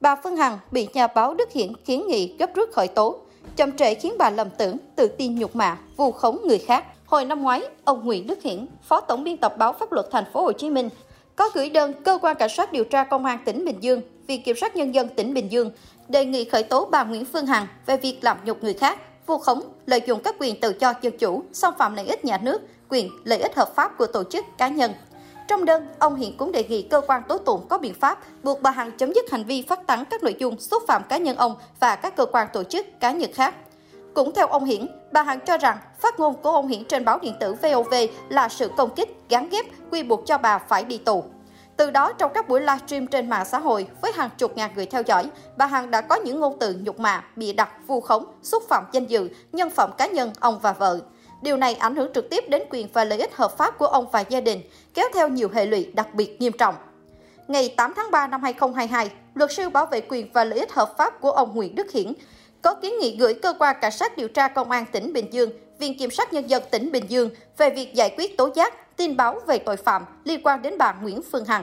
Bà Phương Hằng bị nhà báo Đức Hiển kiến nghị gấp rút khởi tố. Chậm trễ khiến bà lầm tưởng, tự tin nhục mạ, vu khống người khác. Hồi năm ngoái, ông Nguyễn Đức Hiển, Phó Tổng biên tập báo Pháp luật Thành phố Hồ Chí Minh, có gửi đơn cơ quan cảnh sát điều tra công an tỉnh Bình Dương, Viện kiểm sát nhân dân tỉnh Bình Dương đề nghị khởi tố bà Nguyễn Phương Hằng về việc làm nhục người khác, vu khống, lợi dụng các quyền tự do dân chủ, xâm phạm lợi ích nhà nước, quyền lợi ích hợp pháp của tổ chức cá nhân. Trong đơn, ông Hiển cũng đề nghị cơ quan tố tụng có biện pháp buộc bà Hằng chấm dứt hành vi phát tán các nội dung xúc phạm cá nhân ông và các cơ quan tổ chức cá nhân khác. Cũng theo ông Hiển, bà Hằng cho rằng phát ngôn của ông Hiển trên báo điện tử VOV là sự công kích, gán ghép, quy buộc cho bà phải đi tù. Từ đó, trong các buổi livestream trên mạng xã hội với hàng chục ngàn người theo dõi, bà Hằng đã có những ngôn từ nhục mạ, bịa đặt, vu khống, xúc phạm danh dự, nhân phẩm cá nhân ông và vợ. Điều này ảnh hưởng trực tiếp đến quyền và lợi ích hợp pháp của ông và gia đình, kéo theo nhiều hệ lụy đặc biệt nghiêm trọng. Ngày 8 tháng 3 năm 2022, luật sư bảo vệ quyền và lợi ích hợp pháp của ông Nguyễn Đức Hiển có kiến nghị gửi cơ quan cảnh sát điều tra công an tỉnh Bình Dương, Viện kiểm sát nhân dân tỉnh Bình Dương về việc giải quyết tố giác, tin báo về tội phạm liên quan đến bà Nguyễn Phương Hằng.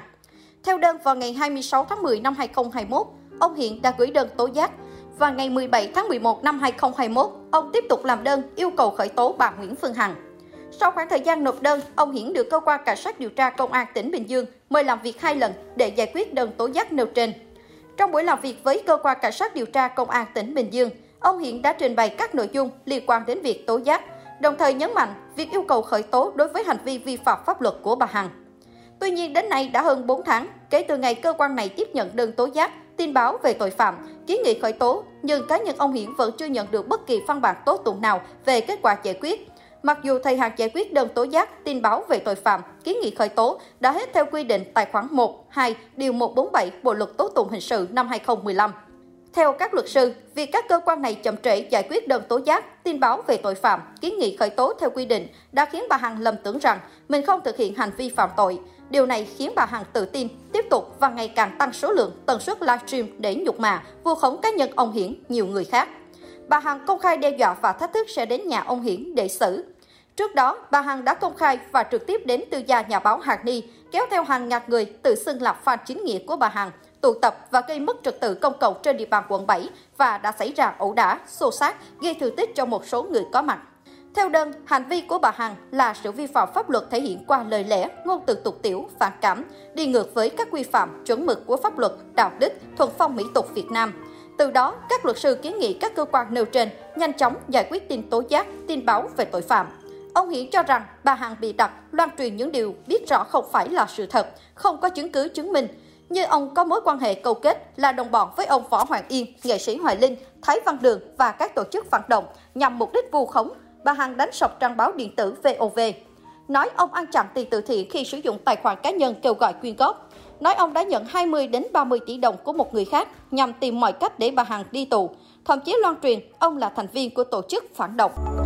Theo đơn vào ngày 26 tháng 10 năm 2021, ông Hiển đã gửi đơn tố giác và ngày 17 tháng 11 năm 2021, ông tiếp tục làm đơn yêu cầu khởi tố bà Nguyễn Phương Hằng. Sau khoảng thời gian nộp đơn, ông Hiển được cơ quan cảnh sát điều tra công an tỉnh Bình Dương mời làm việc hai lần để giải quyết đơn tố giác nêu trên. Trong buổi làm việc với cơ quan cảnh sát điều tra công an tỉnh Bình Dương, ông Hiển đã trình bày các nội dung liên quan đến việc tố giác, đồng thời nhấn mạnh việc yêu cầu khởi tố đối với hành vi vi phạm pháp luật của bà Hằng. Tuy nhiên đến nay đã hơn 4 tháng kể từ ngày cơ quan này tiếp nhận đơn tố giác, tin báo về tội phạm, kiến nghị khởi tố, nhưng cá nhân ông Hiển vẫn chưa nhận được bất kỳ văn bản tố tụng nào về kết quả giải quyết. Mặc dù thời hạn giải quyết đơn tố giác, tin báo về tội phạm, kiến nghị khởi tố đã hết theo quy định tài khoản 1, 2, điều 147 Bộ luật tố tụng hình sự năm 2015. Theo các luật sư, việc các cơ quan này chậm trễ giải quyết đơn tố giác, tin báo về tội phạm, kiến nghị khởi tố theo quy định đã khiến bà Hằng lầm tưởng rằng mình không thực hiện hành vi phạm tội. Điều này khiến bà Hằng tự tin, tiếp tục và ngày càng tăng số lượng tần suất livestream để nhục mạ, vu khống cá nhân ông Hiển, nhiều người khác. Bà Hằng công khai đe dọa và thách thức sẽ đến nhà ông Hiển để xử. Trước đó, bà Hằng đã công khai và trực tiếp đến tư gia nhà báo Hạc Ni, kéo theo hàng ngàn người tự xưng là fan chính nghĩa của bà Hằng, tụ tập và gây mất trật tự công cộng trên địa bàn quận 7 và đã xảy ra ẩu đả, xô xát, gây thương tích cho một số người có mặt. Theo đơn, hành vi của bà Hằng là sự vi phạm pháp luật thể hiện qua lời lẽ, ngôn từ tục tiểu, phản cảm, đi ngược với các quy phạm, chuẩn mực của pháp luật, đạo đức, thuần phong mỹ tục Việt Nam. Từ đó, các luật sư kiến nghị các cơ quan nêu trên nhanh chóng giải quyết tin tố giác, tin báo về tội phạm. Ông Hiển cho rằng bà Hằng bị đặt loan truyền những điều biết rõ không phải là sự thật, không có chứng cứ chứng minh, như ông có mối quan hệ câu kết là đồng bọn với ông Võ Hoàng Yên, nghệ sĩ Hoài Linh, Thái Văn Đường và các tổ chức phản động nhằm mục đích vu khống, bà Hằng đánh sập trang báo điện tử VOV. Nói ông ăn chặn tiền từ thiện khi sử dụng tài khoản cá nhân kêu gọi quyên góp. Nói ông đã nhận 20 đến 30 tỷ đồng của một người khác nhằm tìm mọi cách để bà Hằng đi tù. Thậm chí loan truyền ông là thành viên của tổ chức phản động.